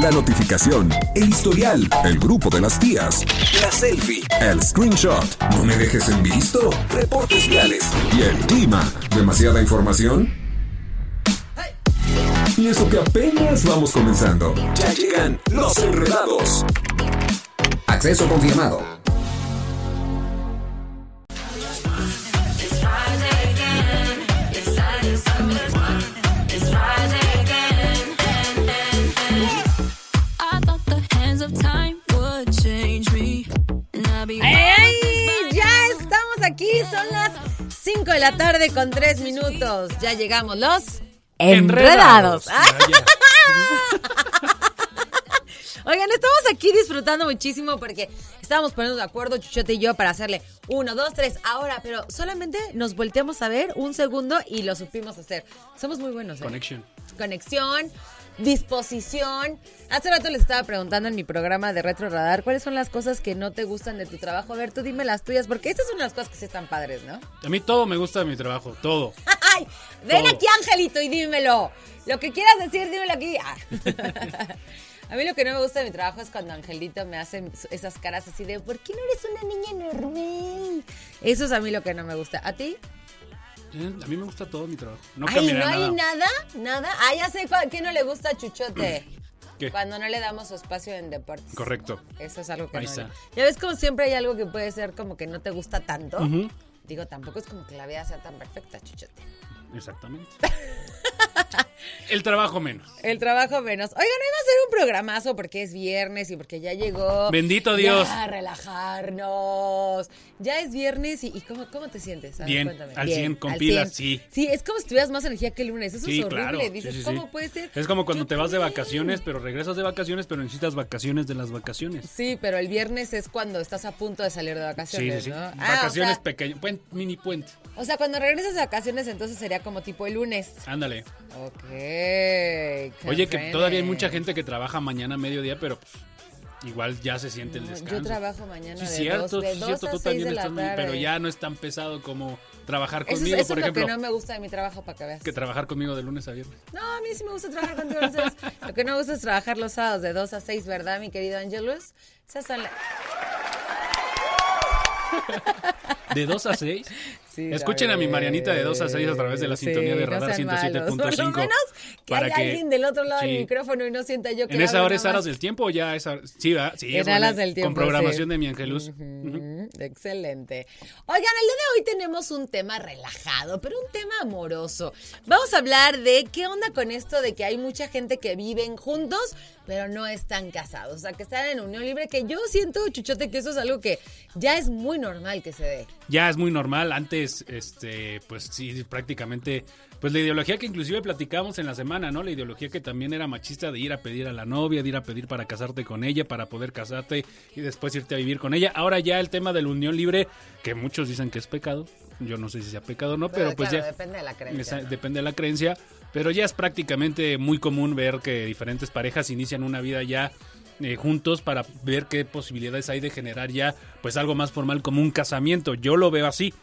la notificación, el historial, el grupo de las tías, la selfie, el screenshot, no me dejes en visto, reportes viales y el clima. ¿Demasiada información? Y eso que apenas vamos comenzando. Ya llegan los enredados. Acceso confirmado. Son las 5 de la tarde con 3 minutos. Ya llegamos los enredados. Vaya. Oigan, estamos aquí disfrutando muchísimo porque estábamos poniendo de acuerdo Chuchote y yo para hacerle uno, dos, tres, ahora, pero solamente nos volteamos a ver un segundo y lo supimos hacer. Somos muy buenos. ¿eh? Connection. Conexión, disposición. Hace rato les estaba preguntando en mi programa de Retro Radar cuáles son las cosas que no te gustan de tu trabajo. A ver, tú dime las tuyas, porque estas son las cosas que sí están padres, ¿no? A mí todo me gusta de mi trabajo, todo. ¡Ay! Ven Todo. aquí, Angelito, y dímelo. Lo que quieras decir, dímelo aquí. Ah. A mí lo que no me gusta de mi trabajo es cuando Angelito me hace esas caras así de ¿por qué no eres una niña normal? Eso es a mí lo que no me gusta. ¿A ti? Eh, A mí me gusta todo mi trabajo. No Ay, ¿no hay nada. nada? ¿Nada? Ah, ya sé qué no le gusta a Chuchote. ¿Qué? Cuando no le damos su espacio en deportes. Correcto. Eso es algo que Ahí no. está. Ya ves como siempre hay algo que puede ser como que no te gusta tanto. Digo, tampoco es como que la vida sea tan perfecta, Chuchote. Exactamente. El trabajo menos. El trabajo menos. Oigan, hoy va a ser un programazo porque es viernes y porque ya llegó. Bendito Dios. Ya, relajarnos. Ya es viernes y, y ¿cómo, ¿cómo te sientes? A ver, Bien, cuéntame. al 100, con al pilas, 100. sí. Sí, es como si tuvieras más energía que el lunes. Eso Sí, es horrible. claro. Dices, sí, sí. ¿cómo puede ser? Es como cuando Yo te vas de vacaciones, pero regresas de vacaciones, pero necesitas vacaciones de las vacaciones. Sí, pero el viernes es cuando estás a punto de salir de vacaciones. ¿no? Ah, Vacaciones o sea, pequeñas, mini puente. o sea, cuando regresas de vacaciones, entonces sería como tipo el lunes. Ándale. Ok. Oye, que todavía hay mucha gente que trabaja mañana a mediodía, pero pues, igual ya se siente el descanso. Yo trabajo mañana Sí, de cierto, dos, de sí, dos cierto, a tú también de la estás muy- tarde. pero ya no es tan pesado como trabajar Eso, es- conmigo, eso por es lo ejemplo, que no me gusta de mi trabajo, para que veas. que trabajar conmigo de lunes a viernes. No, a mí sí me gusta trabajar contigo. los sábados. Lo que no me gusta es trabajar los sábados de 2 a 6, ¿verdad, mi querido Angelus? Esas son la- De 2 a 6. Sí, Escuchen a mi Marianita de 2 a 6 a través de la Sí, sintonía de no Radar sean malos. Por lo 107.5. menos que para haya que- alguien del otro lado del micrófono y no sienta yo que ¿En esa hora es aras del tiempo o ya es hora- Sí, ¿verdad? Sí, es buena- del tiempo, Con programación de mi Angelus. Excelente. Oigan, el día de hoy tenemos un tema relajado, pero un tema amoroso. Vamos a hablar de qué onda con esto de que hay mucha gente que viven juntos, pero no están casados. O sea, que están en unión libre, que yo siento, Chuchote, que eso es algo que ya es muy normal que se dé. Ya es muy normal. Antes, este, pues sí, prácticamente, pues la ideología que inclusive platicamos en la semana, ¿no? La ideología que también era machista de ir a pedir a la novia, de ir a pedir para casarte con ella, para poder casarte y después irte a vivir con ella. Ahora ya el tema de la unión libre, que muchos dicen que es pecado. Yo no sé si sea pecado o no, pero, pues claro, ya. depende de la creencia. Depende de la creencia, pero ya es prácticamente muy común ver que diferentes parejas inician una vida ya eh, juntos para ver qué posibilidades hay de generar ya pues algo más formal como un casamiento. Yo lo veo así.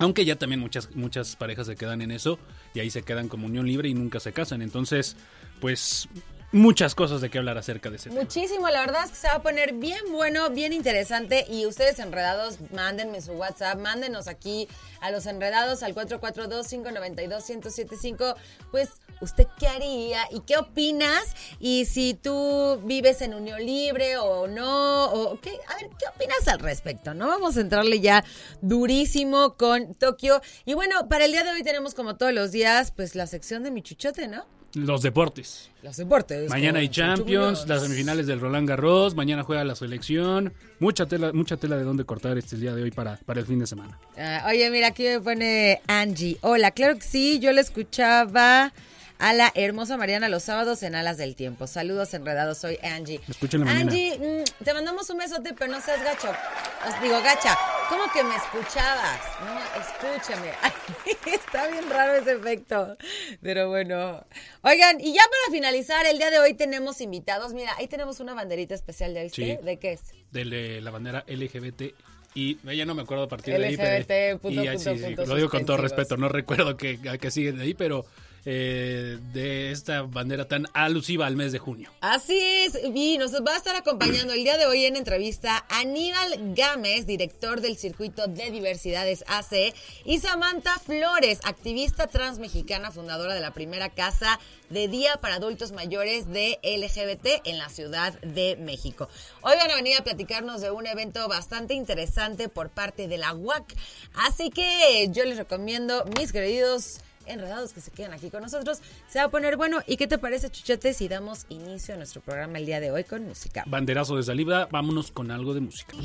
Aunque ya también muchas, muchas parejas se quedan en eso y ahí se quedan como unión libre y nunca se casan. Entonces, pues muchas cosas de qué hablar acerca de ese. Muchísimo, la verdad es que se va a poner bien bueno, bien interesante y ustedes enredados, mándenme su WhatsApp, mándenos aquí a los enredados al 442-592-1075, pues usted qué haría y qué opinas y si tú vives en unión libre o no, o qué, a ver, ¿qué opinas al respecto? ¿No? Vamos a entrarle ya durísimo con Tokio y bueno, para el día de hoy tenemos como todos los días, pues la sección de mi chuchote, ¿no? Los deportes. Los deportes. Mañana hay Champions, las semifinales del Roland Garros, mañana juega la selección. Mucha tela, mucha tela de dónde cortar este día de hoy para, para el fin de semana. Ah, oye, mira, aquí me pone Angie. Hola, claro que sí, yo le escuchaba a la hermosa Mariana los sábados en Alas del Tiempo. Saludos enredados, soy Angie. Escuchen la mañana. Angie, mm, te mandamos un besote, pero no seas gacho. Os digo, gacha, ¿cómo que me escuchabas? No, escúchame. Ay, está bien raro ese efecto. Pero bueno. Oigan, y ya para finalizar, el día de hoy tenemos invitados. Mira, ahí tenemos una banderita especial, ¿ya viste? Sí. ¿De qué es? de la bandera LGBT y ya no me acuerdo a partir de ahí LGBT, pero punto, y punto, sí, sí, lo digo con todo respeto no recuerdo que, a qué siguen de ahí pero eh, de esta bandera tan alusiva al mes de junio. Así es, y nos va a estar acompañando el día de hoy en entrevista Aníbal Gámez, director del Circuito de Diversidades AC, y Samantha Flores, activista transmexicana, fundadora de la primera casa de día para adultos mayores de LGBT en la Ciudad de México. Hoy van a venir a platicarnos de un evento bastante interesante por parte de la UAC, así que yo les recomiendo, mis queridos enredados que se quedan aquí con nosotros. Se va a poner bueno. ¿Y qué te parece, Chuchete, si damos inicio a nuestro programa el día de hoy con música? Banderazo de salida, vámonos con algo de música.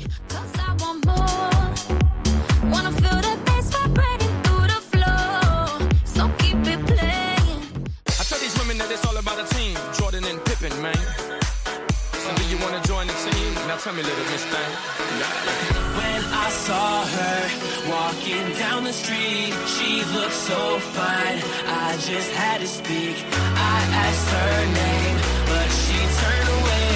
Tell me, little Miss Thing. When I saw her walking down the street, she looked so fine. I just had to speak. I asked her name, but she turned away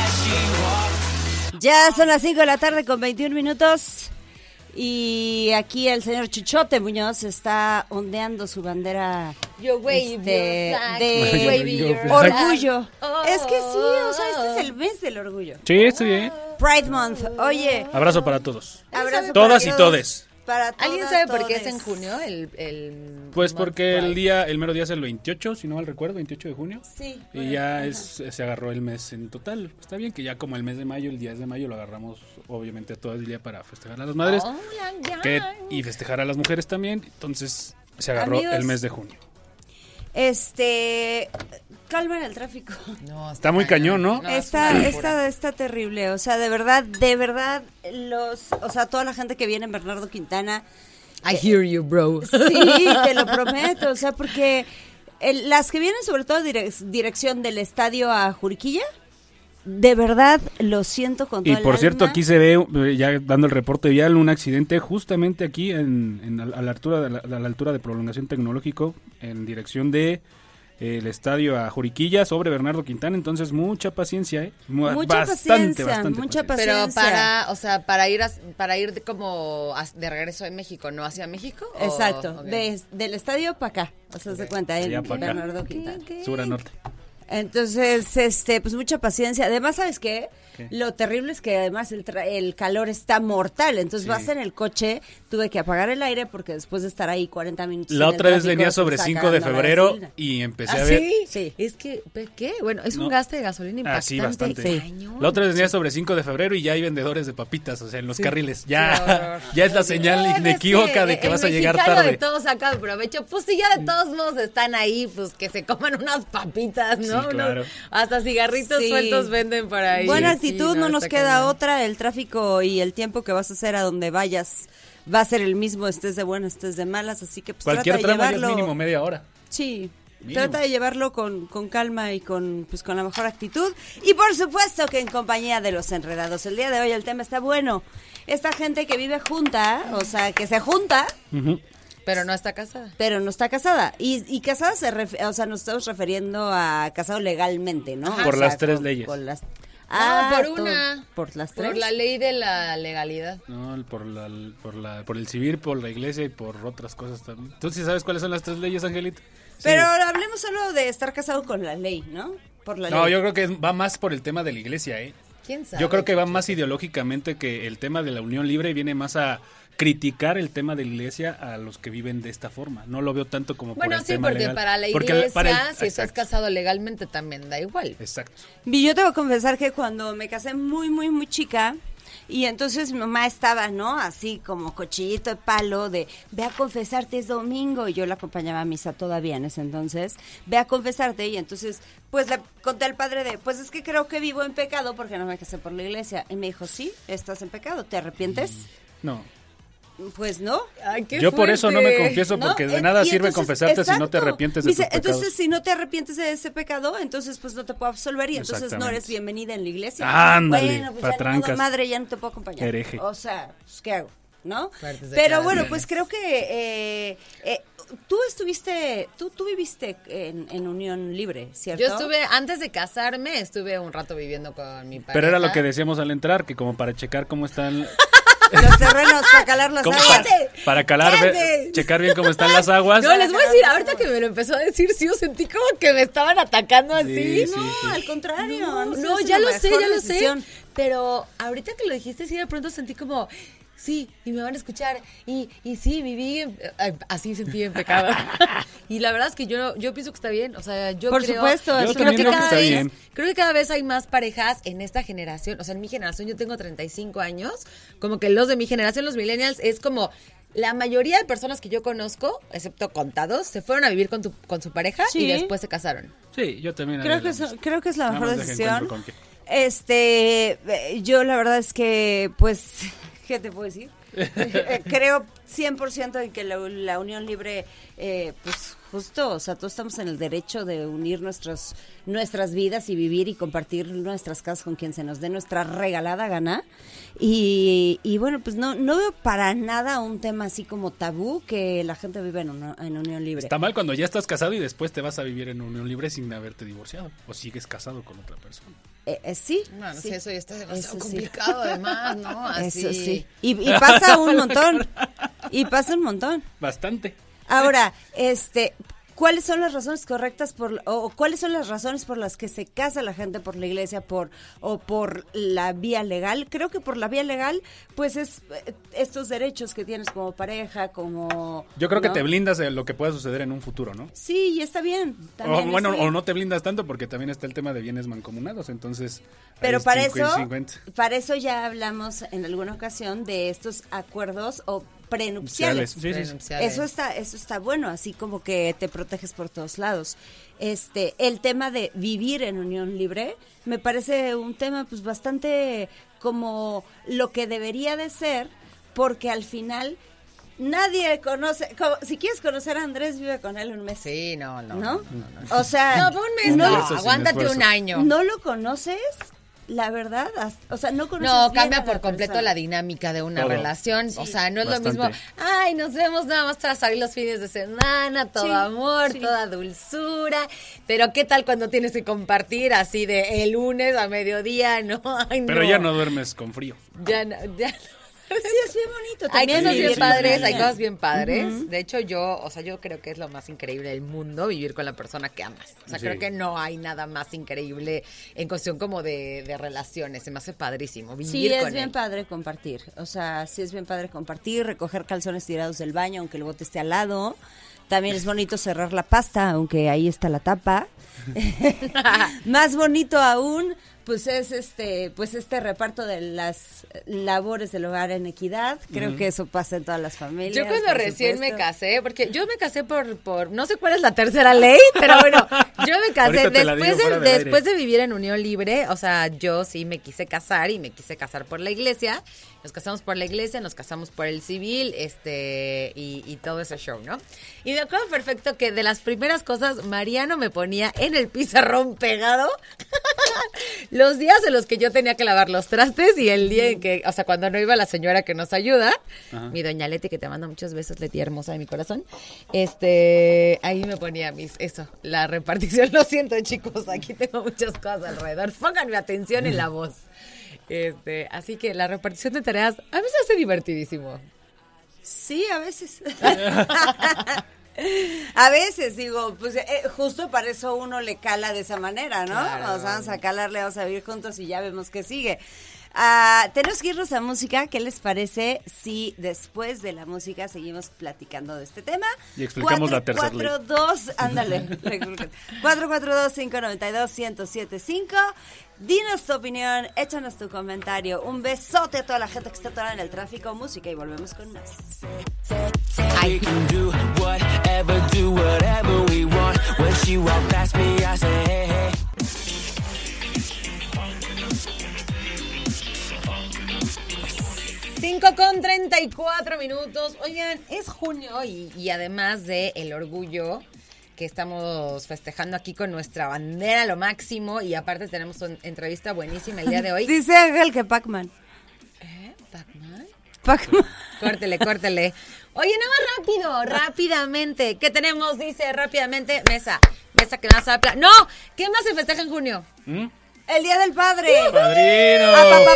as she walked. Ya son las 5 de la tarde con 21 minutos. Y aquí el señor Chuchote Muñoz está ondeando su bandera Yo wave este, de orgullo. Oh. Es que sí, o sea, este es el mes del orgullo. Sí, estoy bien. Pride Month. Oye, Abrazo para todos. abrazo Todas para y todos, todes. Para ¿Alguien sabe por qué es en junio? El, el Pues porque el día, el mero día es el 28, si no mal recuerdo, 28 de junio. Sí. Y ya es, se agarró el mes en total. Está bien que ya como el mes de mayo, el 10 de mayo, lo agarramos obviamente todo el día para festejar a las madres Oh, ya, ya. que- y festejar a las mujeres también. Entonces se agarró Amigos. el mes de junio. Este, calma en el tráfico. No, Está muy cañón, ¿no? es está, está, está terrible, o sea, de verdad, de verdad, los, o sea, toda la gente que viene en Bernardo Quintana, I hear you, bro. sí, te lo prometo, o sea, porque el- las que vienen sobre todo direc- dirección del estadio a Juriquilla, de verdad lo siento con Y toda el por cierto, alma. aquí se ve, eh, ya dando el reporte vial, un accidente justamente aquí en, en a, a la altura de la, a la altura de prolongación tecnológico en dirección de eh, el estadio a Juriquilla sobre Bernardo Quintana. Entonces mucha paciencia, ¿eh? Mu- Mucha bastante, paciencia, bastante mucha paciencia. Pero para, o sea, para ir a- para ir de como a- de regreso de México, ¿no hacia México? o- Exacto, de- del estadio para acá, o sea, se cuenta, en. Bernardo Quintana. Sur a norte. Entonces, este, pues mucha paciencia. Además, ¿sabes qué? ¿Qué? Lo terrible es que además el, tra- el calor está mortal. Entonces Sí. vas en el coche, tuve que apagar el aire porque después de estar ahí 40 minutos. La otra vez venía sobre está 5 de febrero y empecé ¿Ah, a ver... sí? Sí. Es que, ¿pe- ¿qué? Bueno, es un gasto de gasolina impactante. Ah, sí, bastante. La otra vez venía sobre 5 de febrero y ya hay vendedores de papitas, o sea, en los carriles. Ya, ya es la señal inequívoca de que vas a llegar tarde. de todos saca provecho. Pues si ya de todos modos están ahí, pues que se coman unas papitas, ¿no? Sí, Unos- claro. hasta cigarritos Sí. sueltos venden por ahí. Sí, actitud, no, nos queda cañón. otra. El tráfico y el tiempo que vas a hacer a donde vayas va a ser el mismo, estés de buenas, estés de malas. Así que pues Cualquier trata de tramo ya es llevarlo. mínimo media hora. Sí. Mínimo. Trata de llevarlo con, con calma y con, pues, con la mejor actitud. Y por supuesto que en compañía de los enredados. El día de hoy el tema está bueno. Esta gente que vive junta, o sea, que se junta, Pero no está casada. pero no está casada. Y, y casada se ref- o sea, nos estamos refiriendo a casado legalmente, ¿no? Ajá. O Por sea, las tres con- leyes. con las- No, Ah, por una. Por las tres. Por la ley de la legalidad. No, por, la, por, la, por el civil, por la iglesia y por otras cosas también. ¿Tú sí sabes cuáles son las tres leyes, Angelito? Sí. Pero hablemos solo de estar casado con la ley, ¿no? Por la No, ley. yo creo que va más por el tema de la iglesia, ¿eh? ¿Quién sabe? Yo creo que va más ideológicamente que el tema de la unión libre y viene más a criticar el tema de la iglesia a los que viven de esta forma. No lo veo tanto como Bueno, por el sí, tema porque legal. para la Porque iglesia, para el- si estás casado legalmente, también da igual. Exacto. Y yo te voy a confesar que cuando me casé muy, muy, muy chica, y entonces mi mamá estaba, ¿no? Así como cochillito de palo de, ve a confesarte, es domingo. Y yo la acompañaba a misa todavía en ese entonces. Ve a confesarte. Y entonces, pues le conté al padre de, pues es que creo que vivo en pecado porque no me casé por la iglesia. Y me dijo, sí, estás en pecado, ¿te arrepientes? No. Pues no. Ay, qué Yo por eso no me confieso ¿no? porque de nada y sirve entonces, confesarte si no te arrepientes de Dice, tus pecados. Entonces, si no te arrepientes de ese pecado, entonces pues no te puedo absolver y entonces no eres bienvenida en la iglesia. Ándale, bueno, pues ya patrancas. modo, madre, ya no te puedo acompañar. Hereje. O sea, pues, ¿qué hago? ¿No? Pero bueno, pues creo que eh, eh, tú estuviste, tú, tú viviste en, en unión libre, ¿cierto? Yo estuve, antes de casarme, estuve un rato viviendo con mi pareja. Pero era lo que decíamos al entrar, que como para checar cómo están Los terrenos para calar las ¿Cómo aguas. para, para calar, checar bien cómo están las aguas. No, les voy a decir, ahorita que me lo empezó a decir, sí, yo sentí como que me estaban atacando así. Sí, sí, No, sí. al contrario. No, ya lo sé, ya lo decisión. sé. Pero ahorita que lo dijiste, sí, de pronto sentí como, sí, y me van a escuchar. Y, y sí, viví, en- eh, así sentí en pecado. y la verdad es que yo, yo pienso que está bien. O sea, yo Por creo, supuesto, Yo eso creo también que creo que cada vez, bien. creo que cada vez hay más parejas en esta generación. O sea, en mi generación, yo tengo 35 años. Como que los de mi generación, los millennials, es como. La mayoría de personas que yo conozco, excepto contados, se fueron a vivir con, tu, con su pareja y después se casaron. Sí, yo también. Creo que, mismo. creo que es la Nada mejor decisión. Este, eh, yo la verdad es que, pues, ¿qué te puedo decir? Eh, Creo 100% en que la, la unión libre, eh, pues justo, o sea, todos estamos en el derecho de unir nuestros, nuestras vidas y vivir y compartir nuestras casas con quien se nos dé nuestra regalada gana. Y, y bueno, pues no, no veo para nada un tema así como tabú que la gente vive en, una- en unión libre. Está mal cuando ya estás casado y después te vas a vivir en unión libre sin haberte divorciado. O sigues casado con otra persona. Eh, eh, sí, Bueno, sí. sí, eso ya está demasiado Eso sí. complicado además, ¿no? Así. Eso sí. Y, y pasa un montón. Y pasa un montón. Bastante. Ahora, este, ¿cuáles son las razones correctas por o, cuáles son las razones por las que se casa la gente por la iglesia por o por la vía legal? Creo que por la vía legal pues es eh, estos derechos que tienes como pareja, como Yo creo que te blindas de lo que pueda suceder en un futuro, ¿no? Sí, y está bien. O, bueno, está bien. o no te blindas tanto porque también está el tema de bienes mancomunados, entonces... Pero para 50 eso, y 50. para eso ya hablamos en alguna ocasión de estos acuerdos o prenupciales. Sí, sí, sí. Prenupciales. Eso está, eso está bueno, así como que te proteges por todos lados. Este, el tema de vivir en unión libre me parece un tema pues bastante como lo que debería de ser, porque al final nadie conoce, como- si quieres conocer a Andrés, vive con él un mes. Sí, no, no. ¿No? O sea, No, un mes No, no, aguántate un año. ¿no lo conoces? La verdad, o sea, no conoces No, bien cambia a por la completo persona. la dinámica de una Todo. relación. o sea, no es bastante. lo mismo. Ay, nos vemos nada más para salir los fines de semana, todo Sí, amor, sí. toda dulzura. Pero ¿qué tal cuando tienes que compartir así de el lunes a mediodía? No, ay, Pero ya no duermes con frío. Ya no, ya no. Sí, es bien bonito Hay también. cosas Sí, bien padres, hay cosas bien padres. De hecho, yo, o sea, yo creo que es lo más increíble del mundo vivir con la persona que amas. O sea, Sí. creo que no hay nada más increíble en cuestión como de, de relaciones. Se me hace padrísimo vivir Sí, es con bien él. padre compartir. O sea, sí es bien padre compartir, recoger calzones tirados del baño, aunque el bote esté al lado. También es bonito cerrar la pasta, aunque ahí está la tapa. Más bonito aún, pues es este, pues este reparto de las labores del hogar en equidad. Creo que eso pasa en todas las familias. Yo cuando recién me casé, porque yo me casé por, por, no sé cuál es la tercera ley, pero bueno, yo me casé después, digo de, después de vivir en unión libre, o sea, yo sí me quise casar y me quise casar por la iglesia. Nos casamos por la iglesia, nos casamos por el civil, este, y, y todo ese show, ¿no? Y me acuerdo perfecto que de las primeras cosas, Mariano me ponía en el pizarrón pegado los días en los que yo tenía que lavar los trastes y el día en que, o sea, cuando no iba la señora que nos ayuda, mi doña Leti, que te manda muchos besos, Leti hermosa de mi corazón, este, ahí me ponía mis, eso, la repartición, lo siento chicos, aquí tengo muchas cosas alrededor, pónganme atención en la voz. Este, así que la repartición de tareas a mí se hace divertidísimo. Sí, a veces. a veces, digo, pues eh, justo para eso uno le cala de esa manera, ¿no? Claro. O sea, vamos a calarle, vamos a vivir juntos y ya vemos qué sigue. Ah, tenemos que irnos a música. ¿Qué les parece si después de la música seguimos platicando de este tema? Y explicamos la tercera ley. 442, ándale. 442-592-1075. Dinos tu opinión, échanos tu comentario. Un besote a toda la gente que está atorada en el tráfico, música y volvemos con más. We can do whatever, do whatever we want. When she walk past me, I say, hey, hey. 5 con 34 minutos. Oigan, es junio y, y además de el orgullo que estamos festejando aquí con nuestra bandera lo máximo y aparte tenemos una entrevista buenísima el día de hoy. Dice Ángel que Pac-Man. ¿Eh? ¿Pac-Man? Pac-Man. Córtele, córtele. Oye, nada más rápido, rápidamente. ¿Qué tenemos? Dice rápidamente, mesa. Mesa que más habla. ¡No! ¿Qué más se festeja en junio? ¿Mm? El Día del Padre. ¡Padrino! A papá,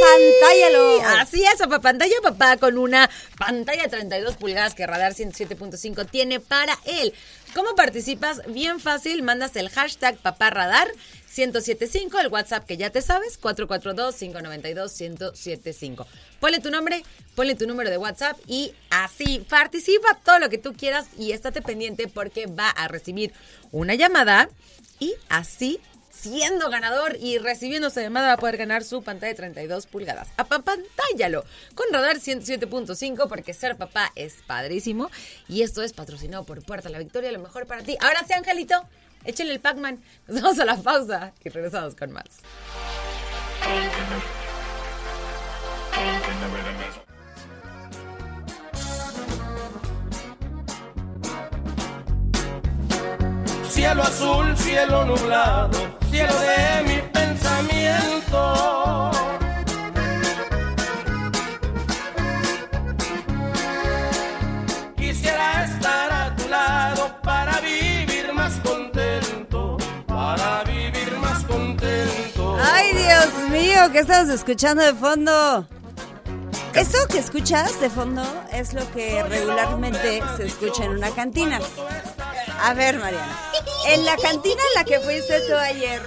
pantállalo. Así es, papá, pantalla papá con una pantalla de 32 pulgadas que Radar 107.5 tiene para él. ¿Cómo participas? Bien fácil, mandas el hashtag papá radar 1075, el WhatsApp que ya te sabes, 442-592-1075. Ponle tu nombre, ponle tu número de WhatsApp y así participa todo lo que tú quieras y estate pendiente porque va a recibir una llamada y así siendo ganador y recibiendo esa llamada va a poder ganar su pantalla de 32 pulgadas. Apantállalo con Radar 107.5 porque ser papá es padrísimo y esto es patrocinado por Puerta La Victoria, lo mejor para ti. Ahora sí, Angelito, échale el Pac-Man. Nos vamos a la pausa y regresamos con más. Cielo azul, cielo nublado, cielo de mi pensamiento. Quisiera estar a tu lado para vivir más contento, para vivir más contento. Ay, Dios mío, ¿qué estamos escuchando de fondo? Eso que escuchas de fondo es lo que regularmente se escucha en una cantina. A ver, Mariana, en la cantina en la que fuiste tú ayer,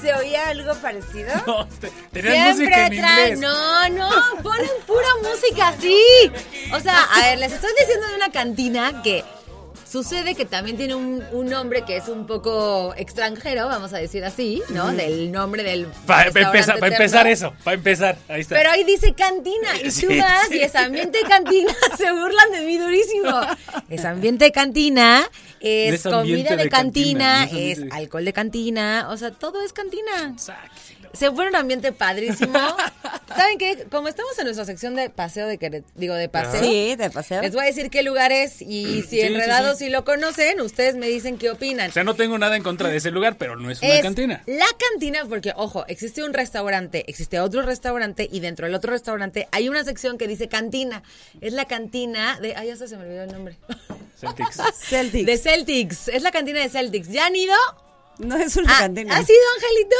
¿se oía algo parecido? No, te- tenías música Siempre en inglés. no, no, ponen pura música así. O sea, a ver, les estoy diciendo de una cantina que sucede que también tiene un, un nombre que es un poco extranjero, vamos a decir así, ¿no? Del nombre del Para empezar, pa' eterno. empezar eso, para empezar. Ahí está. Pero ahí dice cantina y tú Sí, vas sí. y es ambiente de cantina, se burlan de mí durísimo. Es ambiente de cantina, es, comida de, de cantina, cantina, es alcohol de cantina, o sea, todo es cantina. Sáquenlo. Se fue un ambiente padrísimo. ¿Saben qué? Como estamos en nuestra sección de paseo de Queret- digo de paseo. Sí, de paseo. Les voy a decir qué lugares y si Sí, enredados sí, si lo conocen, ustedes me dicen qué opinan. O sea, no tengo nada en contra de ese lugar, pero no es una Es cantina. La cantina, porque, ojo, existe un restaurante, existe otro restaurante y dentro del otro restaurante hay una sección que dice cantina. Es la cantina de. Ay, ya hasta se me olvidó el nombre. Celtics. Celtics. De Celtics. Es la cantina de Celtics. ¿Ya han ido? No es una Ah, cantina. ¿Has ido, Angelito?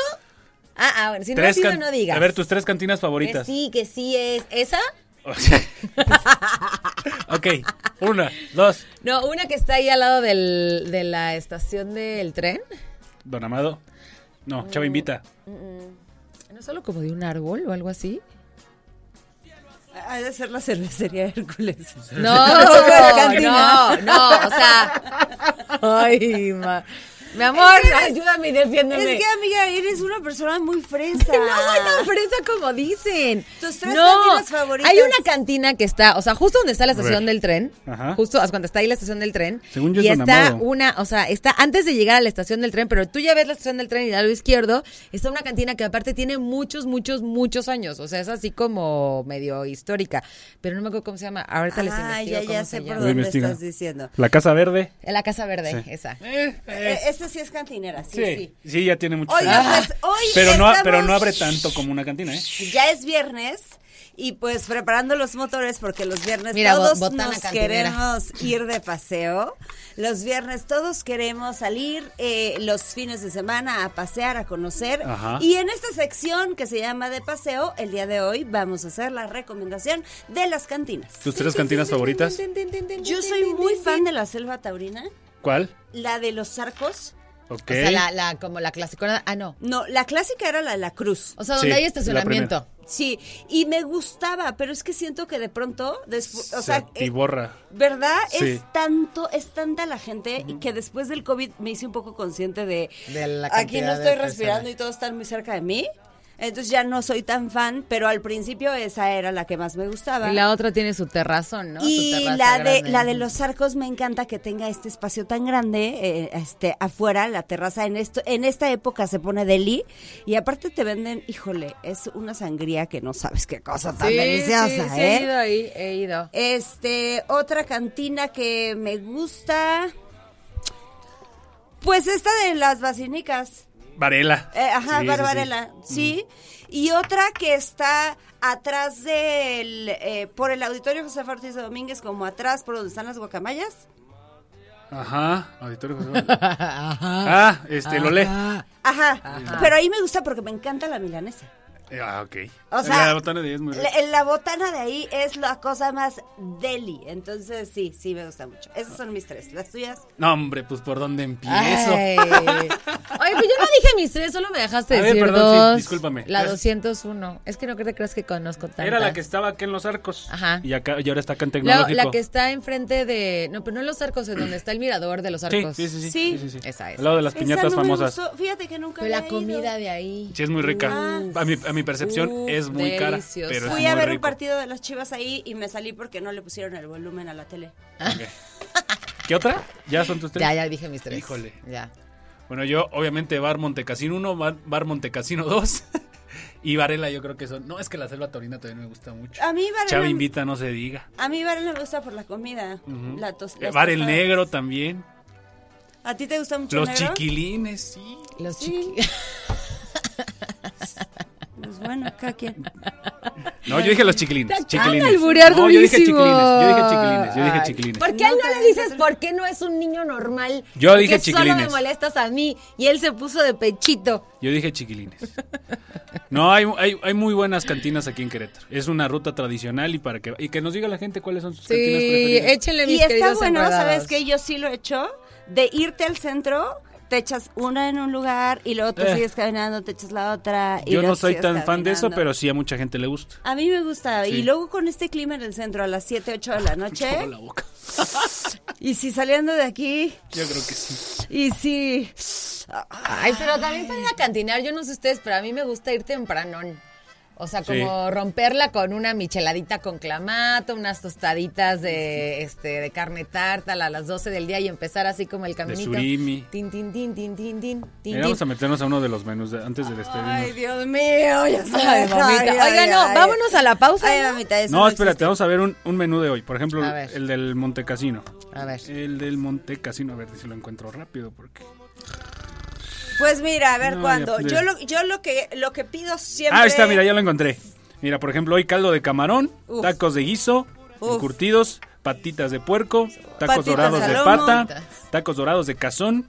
Ah, ah, bueno, si no has ido, no digas. A ver, tus tres cantinas Que favoritas. sí, que sí es. ¿Esa? O sea- ok, una, dos. No, una que está ahí al lado del, de la estación del tren. Don Amado. No, Chava invita. ¿No es solo como de un árbol o algo así? Ha de ser la cervecería Hércules. No, cantina. no, no, o sea. Ay, ma. Mi amor, ayúdame y defiéndeme. Es que, amiga, eres una persona muy fresa. No soy tan fresa como dicen. Tus tres no, cantinas favoritas. Hay una cantina que está, o sea, justo donde está la estación del tren. Ajá. Justo cuando está ahí la estación del tren. Según yo y está Amado. una, o sea, está antes de llegar a la estación del tren, pero tú ya ves la estación del tren y al lado izquierdo está una cantina que aparte tiene muchos, muchos, muchos años. O sea, es así como medio histórica. Pero no me acuerdo cómo se llama. Ahorita les Ah, investigo ya, cómo ya se sé por dónde estás diciendo. La Casa Verde. La Casa Verde, Sí. esa. Eh, Eh, eh, esta sí es cantinera, sí, sí, sí. sí, ya tiene mucho. Oiga, pues hoy pero no, estamos- pero no abre tanto como una cantina, ¿eh? Ya es viernes y pues preparando los motores porque los viernes Mira, todos nos cantinera. queremos ir de paseo. Los viernes todos queremos salir eh, los fines de semana a pasear, a conocer. Ajá. Y en esta sección que se llama de paseo, el día de hoy vamos a hacer la recomendación de las cantinas. ¿Tus tres cantinas favoritas? Yo soy muy fan de la selva taurina, ¿Cuál? la de los arcos. Ok. O sea, la, la, como la clasicona. Ah, no. No, la clásica era la de la cruz. O sea, donde Sí, hay estacionamiento. Sí, y me gustaba, pero es que siento que de pronto, despu- o Se sea, eh, atiborra. ¿verdad? Sí. Es tanto, es tanta la gente y que después del COVID me hice un poco consciente de, De la aquí no estoy respirando personas. y todos están muy cerca de mí. Entonces ya no soy tan fan, pero al principio esa era la que más me gustaba. Y la otra tiene su terrazón, ¿no? Su Y terraza la de grande. la de los arcos me encanta que tenga este espacio tan grande, eh, este afuera la terraza en esto en esta época se pone deli y aparte te venden, híjole, es una sangría que no sabes qué cosa tan Sí, deliciosa, sí, sí, ¿eh? he ido ahí, he ido. Este, otra cantina que me gusta pues esta de las basinicas. Varela. Eh, ajá, Sí, sí, sí. Y otra que está atrás del, eh, por el auditorio José Ortiz de Domínguez, como atrás por donde están las guacamayas. Ajá. Auditorio José. Ah, este, lo lee. Ajá. Pero ahí me gusta porque me encanta la milanesa. Ah, ok. O sea, la botana de ahí es muy rica. La, la botana de ahí es la cosa más deli. Entonces, sí, sí, me gusta mucho. Esas son mis tres. ¿Las tuyas? No, hombre, pues por dónde empiezo. Ay. Oye, pues yo no dije mis tres, solo me dejaste A ver, decir perdón, sí, dos. discúlpame. La Es- 201. Es que no te creas que conozco tantas. Era la que estaba acá en los arcos. Ajá. Y, acá, y ahora está acá en tecnológico. la que está enfrente de... No, pero no en los arcos, en donde está el mirador de los Sí, arcos. sí, sí, sí, Sí. sí, sí, sí. Esa es. Al lado de las Esa piñatas no famosas. gustó. Fíjate que nunca Pero la ido. comida de ahí. Sí, es muy rica. Ah. A, mi, a mi percepción es muy cara. Pero es Fui muy a ver un partido de las chivas ahí y me salí porque no le pusieron el volumen a la tele. ¿Qué otra? ¿Ya son tus tres? Ya, ya dije mis tres. Híjole. Ya. Bueno, yo, obviamente, Bar Montecasino 1, Bar, Bar Montecasino 2. y Varela, yo creo que son. No, es que la selva taurina también me gusta mucho. A mí Varela, Chava invita, no se diga. a mí Varela me gusta por la comida. la tos- Eh, Bar el tostadas. Negro también. ¿A ti te gusta mucho Los el negro? chiquilines, sí. Los Sí. chiqui... Pues bueno, cada quien. No, yo dije los chiquilines. Te chiquilines. de alburear no, yo dije chiquilines. Yo dije chiquilines. Yo dije chiquilines. ¿Por qué a él no le dices por qué no es un niño normal? Yo ¿Por dije qué Solo chiquilines. me molestas a mí y él se puso de pechito. Yo dije chiquilines. No, hay, hay, hay muy buenas cantinas aquí en Querétaro. Es una ruta tradicional y para que y que nos diga la gente cuáles son sus cantinas Sí, preferidas. échenle mis Y está bueno, enredados. ¿sabes qué? Yo sí lo he hecho. De irte al centro, te echas una en un lugar y luego te Eh. sigues caminando, te echas la otra. Y Yo no soy tan fan de eso, pero sí a mucha gente le gusta. A mí me gusta. Sí. Y luego con este clima en el centro a las 7, 8 de la noche. La boca. y si saliendo de aquí. Yo creo que sí. Y si. Ay, pero también para ir a cantinar, yo no sé ustedes, pero a mí me gusta ir tempranón. O sea, Sí. como romperla con una micheladita con clamato, unas tostaditas de este de carne tártala a las 12 del día y empezar así como el caminito. surimi. Tin, tin, tin, tin, tin, tin, vamos a meternos a uno de los menús de- antes de despedirnos. Ay, Dios mío, ya se Ay, mamita. Oiga, no, vámonos a la pausa, Ay, ¿no? mamita, eso no, no espérate, existe. vamos a ver un, un menú de hoy. Por ejemplo, el del Montecasino. A ver. El del Montecasino, a ver si lo encuentro rápido porque... Pues mira, a ver No, cuándo. Yo lo, yo lo que lo que pido siempre. Ah, está, mira, ya lo encontré. Mira, por ejemplo, hoy caldo de camarón, Uf. tacos de guiso, Uf. encurtidos, patitas de puerco, tacos Patitas dorados de lomo. pata, tacos dorados de cazón,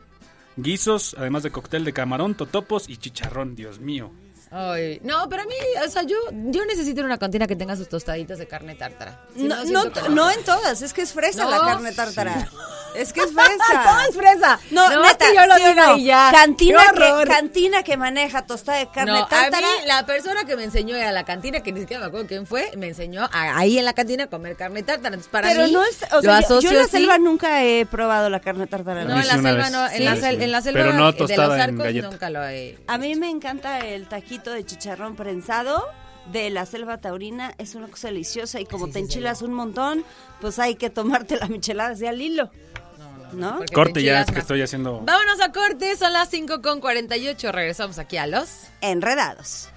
guisos, además de cóctel de camarón, totopos y chicharrón, Dios mío. Ay, no, pero a mí, o sea, yo, yo necesito una cantina que tenga sus tostaditas de carne tártara. Si No, no, no en todas, es que es fresa No. la carne tártara. Es que es fresa. Todo es fresa. No, No, neta, que yo lo ¿sí o diga no? y ya. Cantina que, cantina que maneja tostada de carne no, a tártara. mí la persona que me enseñó a la cantina, que ni siquiera me acuerdo quién fue, me enseñó a- ahí en la cantina a comer carne tártara. Entonces, para pero mí, no es, o lo sea, yo- en la así. selva nunca he probado la carne tártara. No, en la selva no, en, la, selva Pero no de tostada los arcos nunca lo he... A mí me encanta el taquito de chicharrón prensado de la selva taurina. Es una cosa deliciosa y como Sí, te sí, enchilas un montón, pues hay que tomarte la michelada así al hilo. ¿No? porque Corte te ya, es que estoy haciendo... Vámonos a corte, son las 5 con 48. Regresamos aquí a los. Enredados.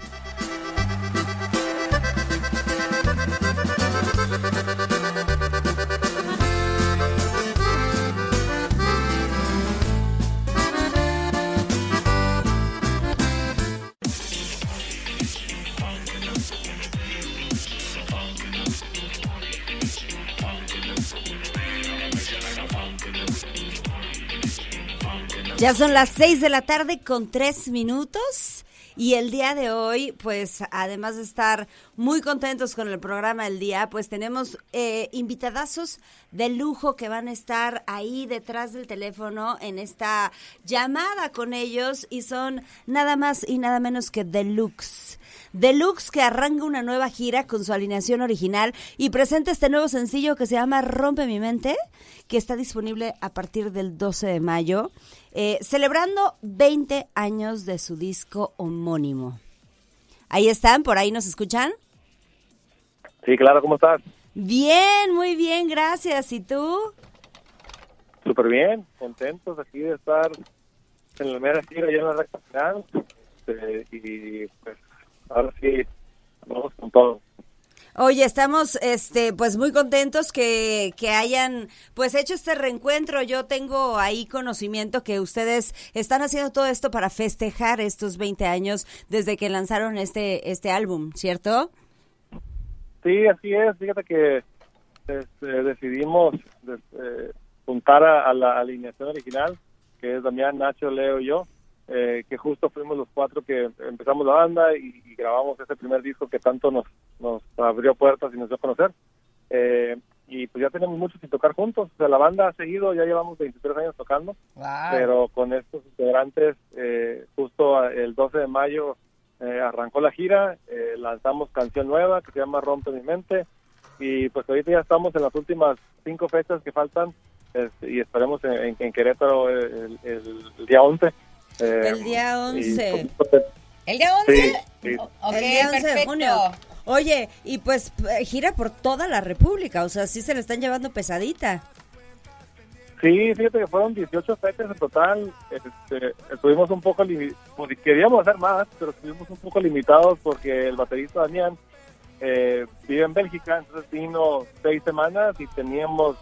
Ya son las 6 de la tarde con 3 minutos. Y el día de hoy, pues además de estar muy contentos con el programa del día, pues tenemos eh, invitadazos de lujo que van a estar ahí detrás del teléfono en esta llamada con ellos y son nada más y nada menos que Deluxe. Deluxe que arranca una nueva gira con su alineación original y presenta este nuevo sencillo que se llama Rompe mi mente, que está disponible a partir del 12 de mayo, eh, celebrando 20 años de su disco homónimo. Ahí están, por ahí nos escuchan. Sí, claro, ¿cómo estás? Bien, muy bien, gracias. ¿Y tú? Súper bien, contentos aquí de estar en la mera gira ya en la recta final. Este, y pues ahora sí, vamos con todo. Oye, estamos este pues muy contentos que, que hayan pues hecho este reencuentro. Yo tengo ahí conocimiento que ustedes están haciendo todo esto para festejar estos 20 años desde que lanzaron este este álbum, ¿cierto? Sí, así es. Fíjate que este, decidimos este, juntar a, a la alineación original, que es Damián, Nacho, Leo y yo, eh, que justo fuimos los cuatro que empezamos la banda y, y grabamos ese primer disco que tanto nos, nos abrió puertas y nos dio a conocer. Eh, y pues ya tenemos mucho sin tocar juntos. O sea, la banda ha seguido, ya llevamos 23 años tocando, Wow. pero con estos integrantes, eh, justo el 12 de mayo eh, arrancó la gira, eh, lanzamos canción nueva que se llama Rompe mi mente y pues ahorita ya estamos en las últimas cinco fechas que faltan este, y esperemos en, en- en Querétaro el, el- el día 11. Eh, El día y, 11. pues, ¿El día 11? Sí, sí. O- ok, el día 11 de junio. Oye, y pues eh, gira por toda la República, o sea, sí se le están llevando pesadita. Sí, fíjate que fueron 18 fechas en total. Este, estuvimos un poco pues, queríamos hacer más, pero estuvimos un poco limitados porque el baterista Damián eh, vive en Bélgica, entonces vino seis semanas y teníamos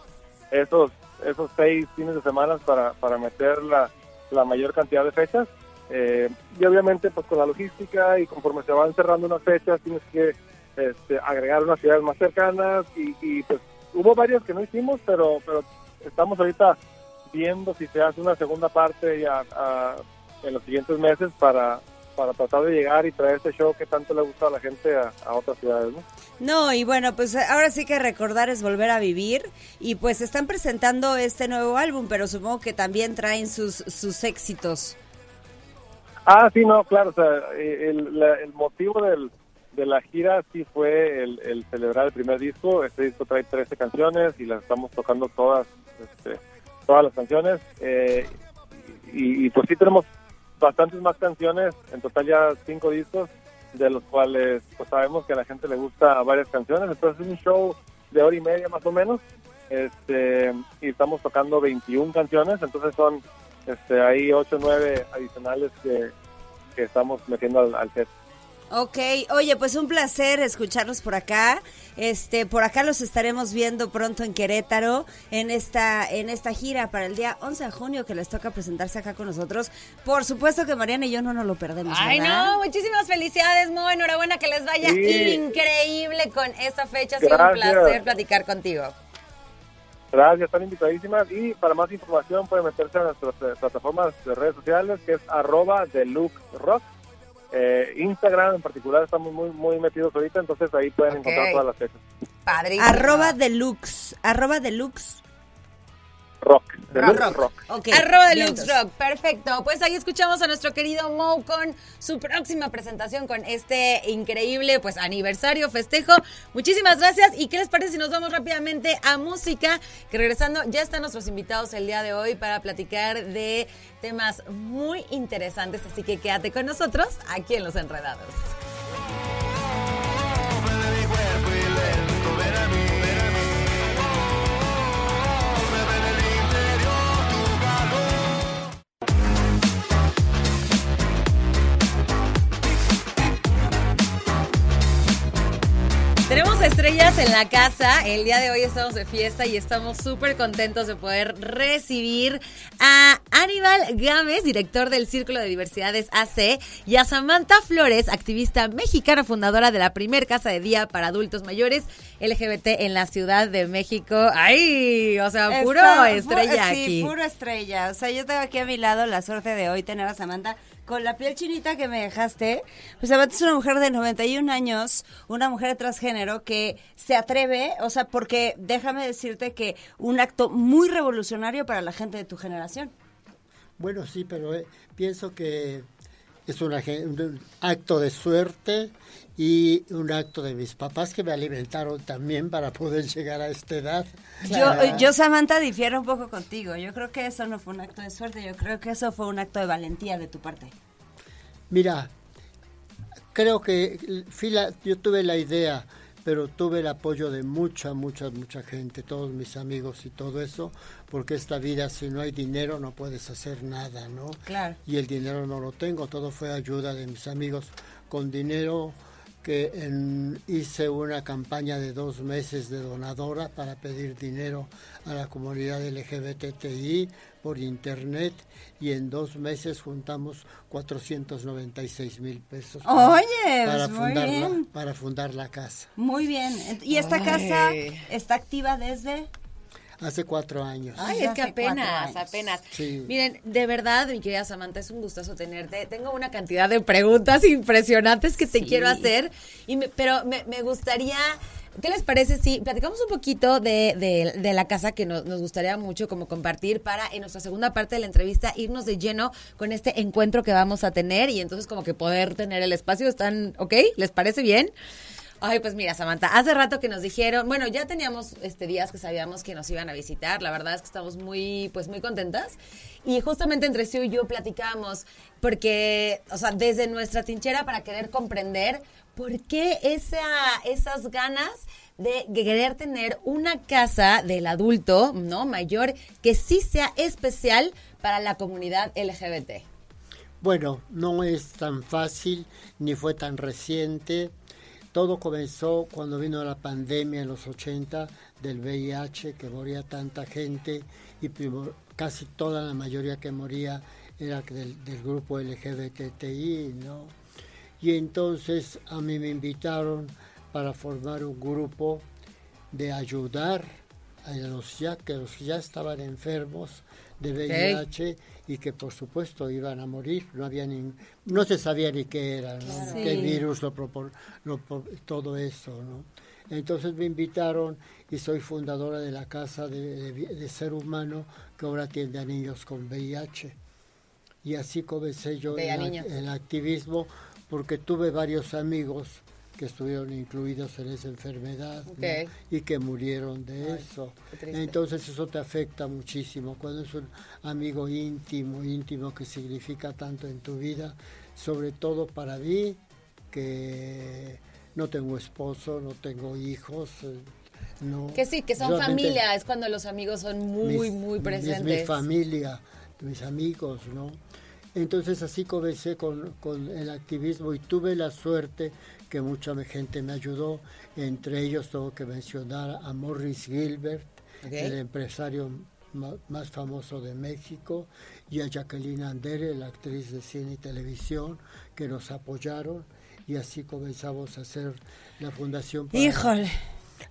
esos esos seis fines de semana para, para meter la, la mayor cantidad de fechas. Eh, y obviamente, pues con la logística y conforme se van cerrando unas fechas, tienes que este, agregar unas ciudades más cercanas y, y, pues hubo varias que no hicimos, pero, pero estamos ahorita viendo si se hace una segunda parte ya a- en los siguientes meses para, para tratar de llegar y traer este show que tanto le gusta a la gente a, a otras ciudades, ¿no? No, y bueno, pues ahora sí que recordar es volver a vivir y pues están presentando este nuevo álbum, pero supongo que también traen sus, sus éxitos. Ah, sí, no, claro, o sea, eh, el, la- el motivo del, de la gira sí fue el, el celebrar el primer disco. Este disco trae 13 canciones y las estamos tocando todas, este, todas las canciones. eh, y, y pues sí tenemos bastantes más canciones, en total ya cinco discos, de los cuales pues sabemos que a la gente le gusta varias canciones. Entonces es un show de hora y media más o menos. Este, y estamos tocando 21 canciones, entonces son este, hay 8 o 9 adicionales que, que estamos metiendo al, al set. Ok, oye, pues un placer escucharlos por acá. Este, por acá los estaremos viendo pronto en Querétaro en esta en esta gira para el día 11 de junio que les toca presentarse acá con nosotros. Por supuesto que Mariana y yo no nos lo perdemos, Ay, ¿verdad? no, muchísimas felicidades, Mo. Enhorabuena, que les vaya Sí. increíble con esta fecha. Ha sido un placer platicar contigo. Gracias, están invitadísimas y para más información pueden meterse a nuestras eh, plataformas de redes sociales que es arroba deluxe rock. Eh, Instagram en particular estamos muy muy metidos ahorita, entonces ahí pueden encontrar todas las fechas. Padrísimo. Arroba deluxe, arroba deluxe. Rock, deluxe Rock. rock. Ok, Arroba. Deluxe Rock, perfecto. Pues ahí escuchamos a nuestro querido Mo con su próxima presentación con este increíble pues aniversario, festejo. Muchísimas gracias. ¿Y qué les parece si nos vamos rápidamente a música? Que regresando ya están nuestros invitados el día de hoy para platicar de temas muy interesantes. Así que quédate con nosotros aquí en Los Enredados. Estrellas en la casa. El día de hoy estamos de fiesta y estamos súper contentos de poder recibir a Aníbal Gámez, director del Círculo de Diversidades AC, y a Samantha Flores, activista mexicana fundadora de la primer casa de día para adultos mayores LGBT en la Ciudad de México. ¡Ay! O sea, puro Está- estrella sí, aquí. puro estrella. O sea, yo tengo aquí a mi lado la suerte de hoy tener a Samantha con la piel chinita que me dejaste. Pues Samantha es una mujer de 91 años, una mujer transgénero que se atreve, o sea, porque déjame decirte que un acto muy revolucionario para la gente de tu generación. Bueno, sí, pero eh, pienso que es un acto de suerte y un acto de mis papás que me alimentaron también para poder llegar a esta edad. Yo, yo, Samantha, difiero un poco contigo. Yo creo que eso no fue un acto de suerte, yo creo que eso fue un acto de valentía de tu parte. Mira, creo que fui la- yo tuve la idea, pero tuve el apoyo de mucha, mucha, mucha gente, todos mis amigos y todo eso, porque esta vida si no hay dinero no puedes hacer nada, ¿no? Claro. Y el dinero no lo tengo, todo fue ayuda de mis amigos con dinero que en- hice una campaña de dos meses de donadora para pedir dinero a la comunidad LGBTI por internet y en dos meses juntamos 496 mil pesos para, Oye, para, muy fundar la, para fundar la casa. Muy bien. ¿Y esta Ay. casa está activa desde...? Hace cuatro años. Ay, es que apenas, apenas. Sí. Miren, de verdad, mi querida Samantha, es un gustazo tenerte. Tengo una cantidad de preguntas impresionantes que te quiero hacer, y me- pero me, me gustaría... ¿Qué les parece si platicamos un poquito de, de- de la casa que nos, nos gustaría mucho como compartir para en nuestra segunda parte de la entrevista irnos de lleno con este encuentro que vamos a tener y entonces como que poder tener el espacio? ¿Están ok? ¿Les parece bien? Ay, pues mira, Samantha, hace rato que nos dijeron, bueno, ya teníamos este días que sabíamos que nos iban a visitar, la verdad es que estamos muy, pues muy contentas. Y justamente entre sí y yo platicamos, porque, o sea, desde nuestra trinchera para querer comprender por qué esa, esas ganas de querer tener una casa del adulto, ¿no? Mayor, que sí sea especial para la comunidad LGBT. Bueno, no es tan fácil ni fue tan reciente. Todo comenzó cuando vino la pandemia en los 80 del VIH, que moría tanta gente y casi toda la mayoría que moría era del, del grupo LGBTI, ¿no? Y entonces a mí me invitaron para formar un grupo de ayudar a los ya que los ya estaban enfermos de VIH y que por supuesto iban a morir, no había ni, no se sabía ni qué era, ¿no? qué virus lo, propor- lo todo eso, ¿no? Entonces me invitaron y soy fundadora de la casa de, de- de ser humano que ahora atiende a niños con VIH. Y así comencé yo el activismo porque tuve varios amigos que estuvieron incluidos en esa enfermedad ¿no? Ok. y que murieron de eso. qué triste. Entonces eso te afecta muchísimo cuando es un amigo íntimo, íntimo que significa tanto en tu vida, sobre todo para mí que no tengo esposo, no tengo hijos, eh, no. Que sí, que son familia, es cuando los amigos son muy, mis- muy presentes. Mi, familia, mis amigos, ¿no? Entonces así comencé con, con el activismo y tuve la suerte que mucha gente me ayudó. Entre ellos tengo que mencionar a Morris Gilbert, Ok. el empresario más famoso de México, y a Jacqueline Andere, la actriz de cine y televisión, que nos apoyaron. Y así comenzamos a hacer la fundación. para- Híjole.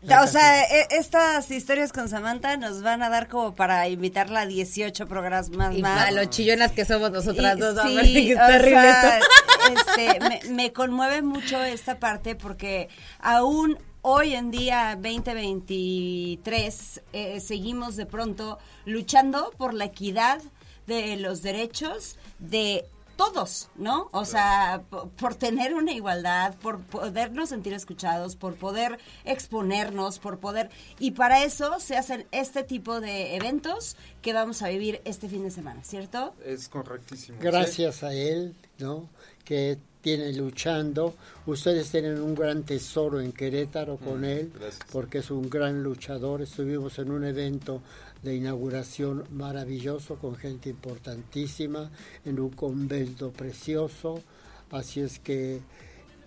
La O sea, e- estas historias con Samantha nos van a dar como para invitarla a 18 programas más. Y más. para lo chillonas que somos nosotras Y- dos, sí, que o sea, esto. Este, me, me conmueve mucho esta parte porque aún hoy en día 2023 eh, seguimos de pronto luchando por la equidad de los derechos de todos, ¿no? O sea, po- por, tener una igualdad, por podernos sentir escuchados, por poder exponernos, por poder... Y para eso se hacen este tipo de eventos que vamos a vivir este fin de semana, ¿cierto? Es correctísimo. gracias a él, ¿no? Que tiene luchando. Ustedes tienen un gran tesoro en Querétaro con él, gracias. porque es un gran luchador. Estuvimos en un evento de inauguración maravilloso con gente importantísima, en un convento precioso. Así es que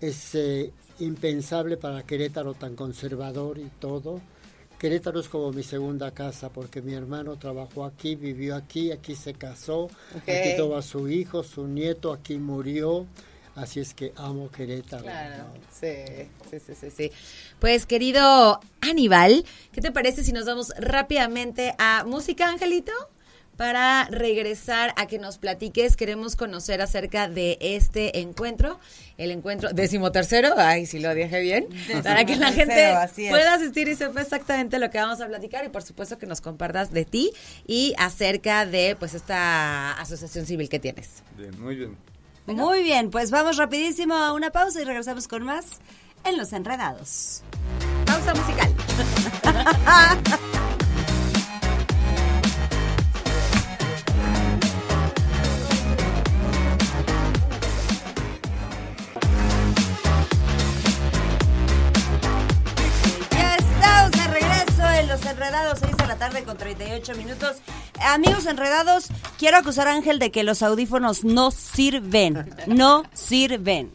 es eh, impensable para Querétaro tan conservador y todo. Querétaro es como mi segunda casa porque mi hermano trabajó aquí, vivió aquí, aquí se casó, aquí tuvo a su hijo, su nieto, aquí murió. Así es que amo Querétaro. Claro, ¿no? sí, sí, sí, sí, sí. Pues querido Aníbal, ¿qué te parece si nos vamos rápidamente a música, Angelito? Para regresar a que nos platiques, queremos conocer acerca de este encuentro, el encuentro decimotercero, ay, si lo dije bien, para que la gente pueda asistir y sepa exactamente lo que vamos a platicar y por supuesto que nos compartas de ti y acerca de pues esta asociación civil que tienes. Bien, muy bien. Muy bien, pues vamos rapidísimo a una pausa y regresamos con más en Los Enredados. Pausa musical. Enredados, 6 de la tarde con 38 minutos. Amigos enredados, quiero acusar a Ángel de que los audífonos no sirven, no sirven.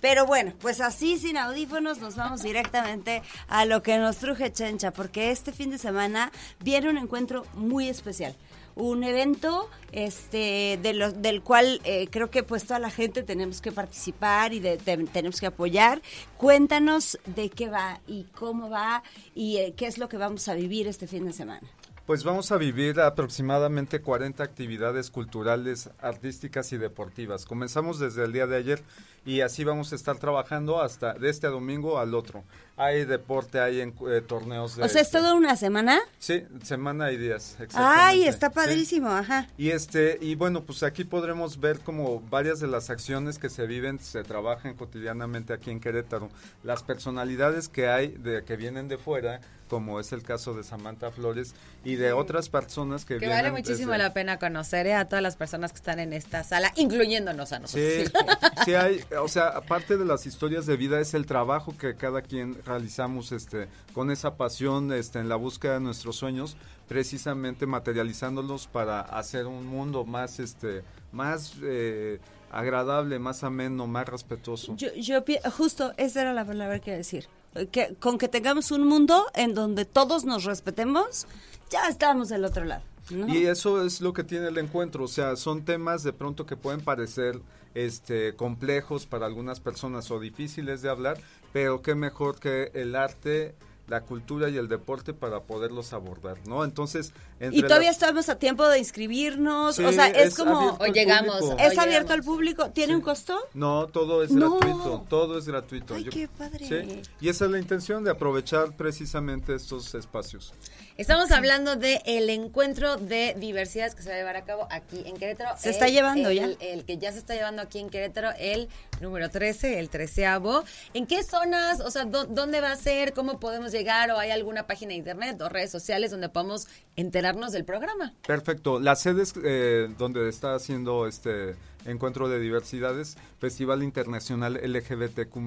Pero bueno, pues así sin audífonos nos vamos directamente a lo que nos truje Chencha, porque este fin de semana viene un encuentro muy especial. Un evento este, de los, del cual eh, creo que pues toda la gente tenemos que participar y de- tenemos que apoyar. Cuéntanos de qué va y cómo va y eh, qué es lo que vamos a vivir este fin de semana. Pues vamos a vivir aproximadamente 40 actividades culturales, artísticas y deportivas. Comenzamos desde el día de ayer y así vamos a estar trabajando hasta de este domingo al otro. Hay deporte, hay en- eh, torneos de... O sea, ¿es este, toda una semana? Sí, semana y días. Ay, está Sí. padrísimo, ajá. Y este y bueno, pues aquí podremos ver como varias de las acciones que se viven, se trabajan cotidianamente aquí en Querétaro, las personalidades que hay de que vienen de fuera, como es el caso de Samantha Flores y de otras personas que, Que vienen vale muchísimo desde- la pena conocer eh, a todas las personas que están en esta sala, incluyéndonos a nosotros. Sí, sí hay, o sea, aparte de las historias de vida es el trabajo que cada quien realizamos este con esa pasión este en la búsqueda de nuestros sueños, precisamente materializándolos para hacer un mundo más este más eh, agradable, más ameno, más respetuoso. Yo, yo justo esa era la palabra que iba a decir. Que, con que tengamos un mundo en donde todos nos respetemos, ya estamos del otro lado. Y eso es lo que tiene el encuentro, o sea, son temas de pronto que pueden parecer este complejos para algunas personas o difíciles de hablar, pero qué mejor que el arte, la cultura y el deporte para poderlos abordar, ¿no? Entonces, entre Y todavía las- estamos a tiempo de inscribirnos, Sí, o sea, es, es como... O llegamos, público. ¿Es abierto al público? ¿Tiene un costo? No, todo es No. gratuito, todo es gratuito. Ay, qué padre. Sí, y esa es la intención de aprovechar precisamente estos espacios. Estamos hablando de el encuentro de diversidades que se va a llevar a cabo aquí en Querétaro. Se está llevando el- ya. El que ya se está llevando aquí en Querétaro, el número 13, el treceavo. ¿En qué zonas, o sea, dó- dónde va a ser, cómo podemos llegar o hay alguna página de internet o redes sociales donde podamos enterarnos del programa? Perfecto. Las sedes eh, donde está haciendo este encuentro de diversidades, Festival Internacional LGBTQ+,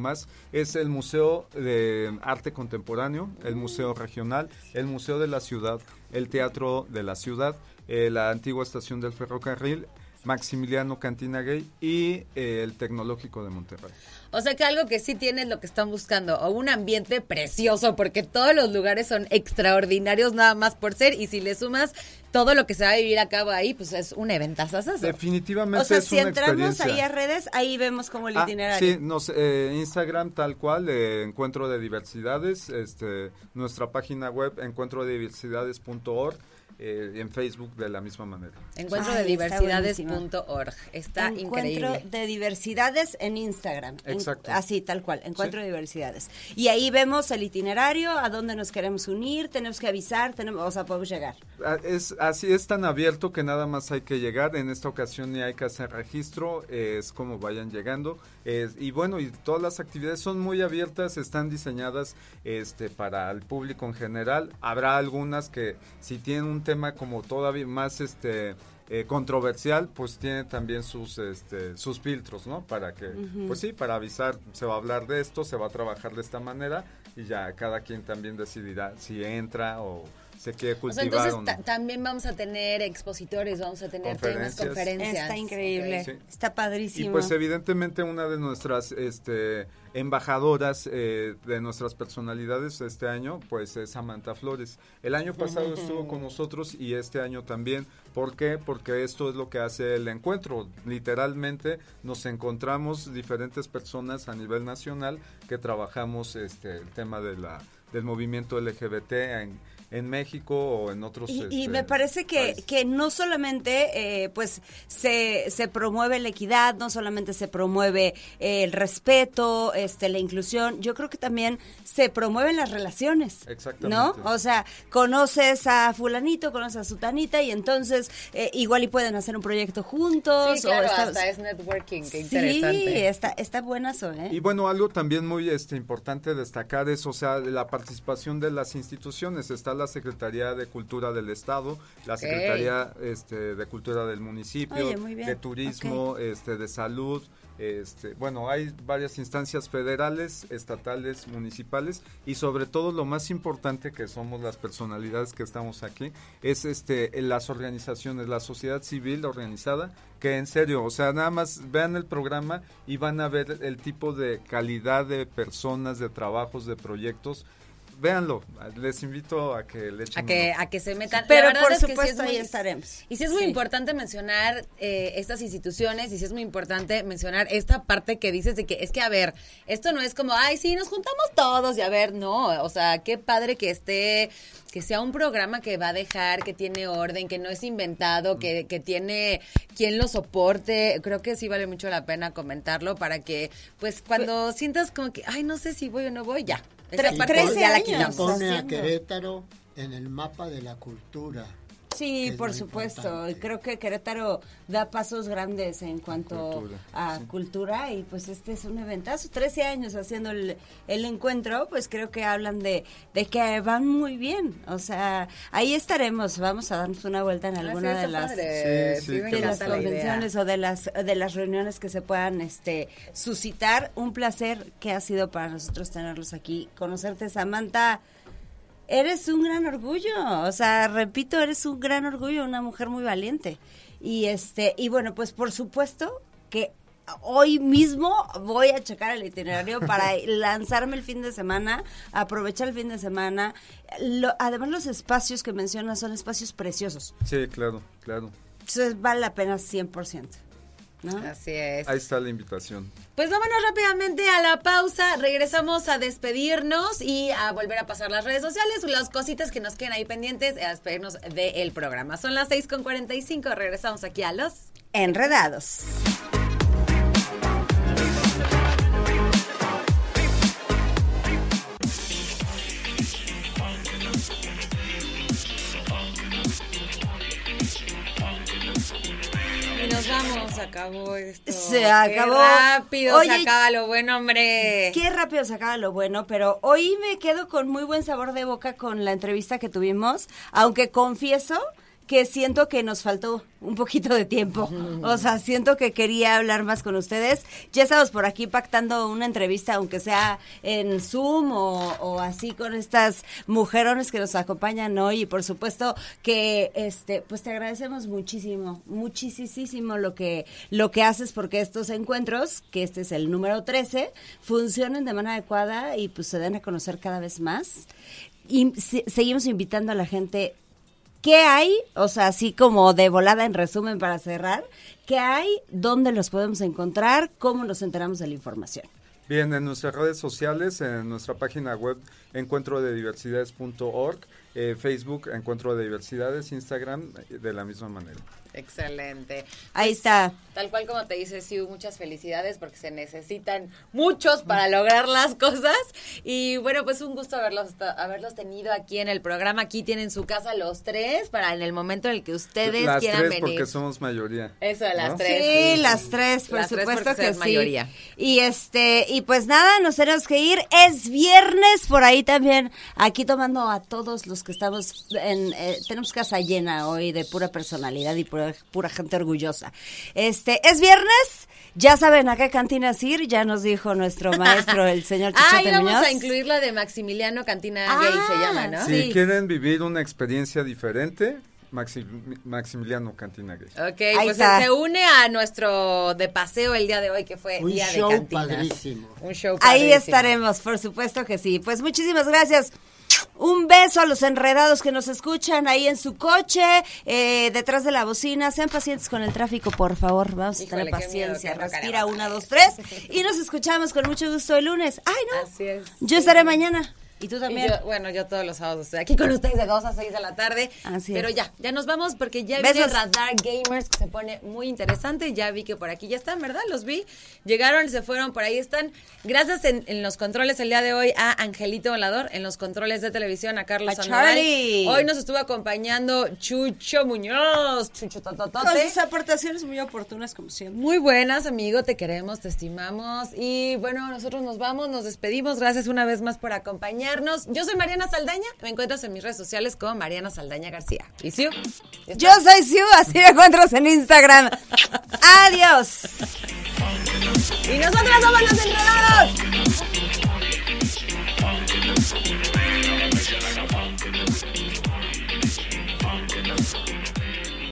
es el Museo de Arte Contemporáneo, el Museo Regional, el Museo de la Ciudad, el Teatro de la Ciudad, eh, la antigua estación del ferrocarril, Maximiliano Cantina Gay y eh, el Tecnológico de Monterrey. O sea que algo que sí tiene lo que están buscando, o un ambiente precioso, porque todos los lugares son extraordinarios nada más por ser, y si le sumas todo lo que se va a vivir a cabo ahí, pues es un eventazazo. Definitivamente O sea, es si una entramos ahí a redes, ahí vemos como el Ah, itinerario. sí, nos, eh, Instagram tal cual, eh, Encuentro de Diversidades, este, nuestra página web encuentrodediversidades.org, eh, en Facebook de la misma manera. Encuentro Ay, de está diversidades.org. Está Encuentro increíble. de diversidades en Instagram. En- Exacto. así, tal cual. Encuentro de diversidades. Y ahí vemos el itinerario, a dónde nos queremos unir, tenemos que avisar, tenemos, o sea, podemos llegar. Ah, Es, así es tan abierto que nada más hay que llegar. En esta ocasión ni hay que hacer registro, es como vayan llegando. Y bueno, y todas las actividades son muy abiertas, están diseñadas este, para el público en general. Habrá algunas que si tienen un tema como todavía más este eh, controversial, pues tiene también sus este, sus filtros, ¿no? Para que, pues sí, para avisar, se va a hablar de esto, se va a trabajar de esta manera y ya cada quien también decidirá si entra o se quiere O sea, cultivar entonces también vamos a tener expositores, vamos a tener temas, Conferencias. conferencias. Está increíble. Sí. Está padrísimo. Y pues evidentemente una de nuestras este, embajadoras eh, de nuestras personalidades este año pues es Samantha Flores. El año pasado estuvo con nosotros y este año también. ¿Por qué? Porque esto es lo que hace el encuentro. Literalmente nos encontramos diferentes personas a nivel nacional que trabajamos este, el tema de la, del movimiento LGBT en, en México o en otros Y, y este, me parece que, que no solamente eh, pues se, se promueve la equidad, no solamente se promueve eh, el respeto, este, la inclusión, yo creo que también se promueven las relaciones. Exactamente. ¿No? O sea, conoces a fulanito, conoces a sutanita y entonces eh, igual y pueden hacer un proyecto juntos. Sí, claro, o está- hasta es networking, qué Sí, interesante. está, está buenazo, ¿eh? Y bueno, algo también muy este, importante destacar es, o sea, la participación de las instituciones. Está la Secretaría de Cultura del Estado, la. Secretaría este, de Cultura del municipio, Oye, de Turismo, este, de Salud. Este, bueno, hay varias instancias federales, estatales, municipales y sobre todo lo más importante que somos las personalidades que estamos aquí es este las organizaciones, la sociedad civil organizada que en serio, o sea, nada más vean el programa y van a ver el tipo de calidad de personas, de trabajos, de proyectos véanlo. Les invito a que le echen a que, a que se metan. Pero La verdad por es que sí supuesto es muy- ahí estaremos. Y sí es muy Sí. importante mencionar eh, estas instituciones y sí es muy importante mencionar esta parte que dices de que es que, a ver, esto no es como, ay, sí, nos juntamos todos y a ver, no, o sea, qué padre que esté, que sea un programa que va a dejar, que tiene orden, que no es inventado, que, que tiene quien lo soporte. Creo que sí vale mucho la pena comentarlo para que, pues, cuando sientas como que, ay, no sé si voy o no voy, ya. Esa Tre- parte 13 ya la años. Pone a. Querétaro en el mapa de la cultura. Sí, por supuesto. importante. Y creo que Querétaro da pasos grandes en cuanto Cultura, a sí. cultura y pues este es un eventazo. 13 años haciendo el, el encuentro, pues creo que hablan de, de que van muy bien. O sea, ahí estaremos. Vamos a darnos una vuelta en Ah, alguna sí, de las... Sí, sí, de las la convenciones o de las de las reuniones que se puedan este suscitar un placer que ha sido para nosotros tenerlos aquí conocerte Samantha eres un gran orgullo o sea repito eres un gran orgullo una mujer muy valiente y este y bueno pues por supuesto que Hoy mismo voy a checar el itinerario para lanzarme el fin de semana, aprovechar el fin de semana. Lo- además, los espacios que mencionas son espacios preciosos. Sí, claro, claro. Entonces vale la pena 100%. ¿No? Así es. Ahí está la invitación. Pues vámonos rápidamente a la pausa, regresamos a despedirnos y a volver a pasar las redes sociales, las cositas que nos quedan ahí pendientes, a despedirnos del programa. Son las 6 con 45, regresamos aquí a los... Enredados. Se acabó esto. Se Qué acabó. rápido se Oye, acaba lo bueno, hombre. Qué rápido se acaba lo bueno, pero hoy me quedo con muy buen sabor de boca con la entrevista que tuvimos, aunque confieso que siento que nos faltó un poquito de tiempo. O sea, siento que quería hablar más con ustedes. Ya estamos por aquí pactando una entrevista, aunque sea en Zoom o, o así con estas mujerones que nos acompañan hoy. Y por supuesto que este, pues te agradecemos muchísimo, muchísimo lo que, lo que haces porque estos encuentros, que este es el número 13, funcionen de manera adecuada y pues se den a conocer cada vez más. Y se- seguimos invitando a la gente ¿Qué hay? O sea, así como de volada en resumen para cerrar, ¿qué hay? ¿Dónde los podemos encontrar? ¿Cómo nos enteramos de la información? Bien, en nuestras redes sociales, en nuestra página web encuentrodediversidades.org, eh, Facebook Encuentro de Diversidades, Instagram eh, de la misma manera. Excelente. Ahí está. Tal cual como te dice Siu, muchas felicidades porque se necesitan muchos para lograr las cosas. Y bueno, pues un gusto haberlos, haberlos tenido aquí en el programa. Aquí tienen su casa los tres para en el momento en el que ustedes Las quieran tres venir. porque somos mayoría. Eso las ¿no? tres. Sí, sí. las tres, por Las supuesto que es sí. mayoría. Y este, y pues nada, nos tenemos que ir. Es viernes, por ahí también, aquí tomando a todos los que estamos en, eh, tenemos casa llena hoy de pura personalidad y pura, pura gente orgullosa. Este, es viernes, ya saben a qué cantinas ir, ya nos dijo nuestro maestro, el señor Chichote vamos Muñoz. a incluir la de Maximiliano Cantina Ah, Gay, se llama, ¿no? Si Sí. quieren vivir una experiencia diferente, Maxi- Maximiliano Cantina Gay. Ok, Ahí pues está. se une a nuestro de paseo el día de hoy, que fue Un día show de cantinas. padrísimo. Un show Ahí padrísimo. estaremos, por supuesto que sí. Pues muchísimas gracias. Un beso a los enredados que nos escuchan ahí en su coche, eh, detrás de la bocina. Sean pacientes con el tráfico, por favor. Vamos a Híjole, tener qué miedo, paciencia. Respira, una, dos, tres. Y nos escuchamos con mucho gusto el lunes. Ay, no. Así es. Yo estaré mañana. Y tú Y también. yo- bueno, yo todos los sábados estoy aquí con ustedes de 2 a 6 de la tarde. Así Pero es. ya, ya nos vamos porque ya viene Besos. Radar Gamers que se pone muy interesante. Ya vi que por aquí ya están, ¿verdad? Los vi. Llegaron, se fueron, por ahí están. Gracias en, en los controles el día de hoy a Angelito Volador, en los controles de televisión a Carlos A Sandoval. Charlie. Hoy nos estuvo acompañando Chucho Muñoz, Chucho Con Tototote. sus aportaciones muy oportunas, como siempre. Muy buenas, amigo, te queremos, te estimamos. Y bueno, nosotros nos vamos, nos despedimos. Gracias una vez más por acompañarnos. Yo soy Mariana Saldaña, me encuentras en mis redes sociales como Mariana Saldaña García. ¿Y Siu? Yo soy Siu, así me encuentras en Instagram. Adiós. Y nosotros somos los enredados.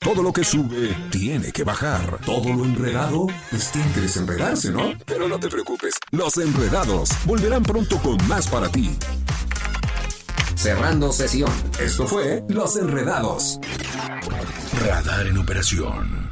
Todo lo que sube tiene que bajar. Todo lo enredado, pues tiene que desenredarse, ¿no? Pero no te preocupes, los enredados volverán pronto con más para ti. Cerrando sesión. Esto fue Los Enredados. Radar en operación.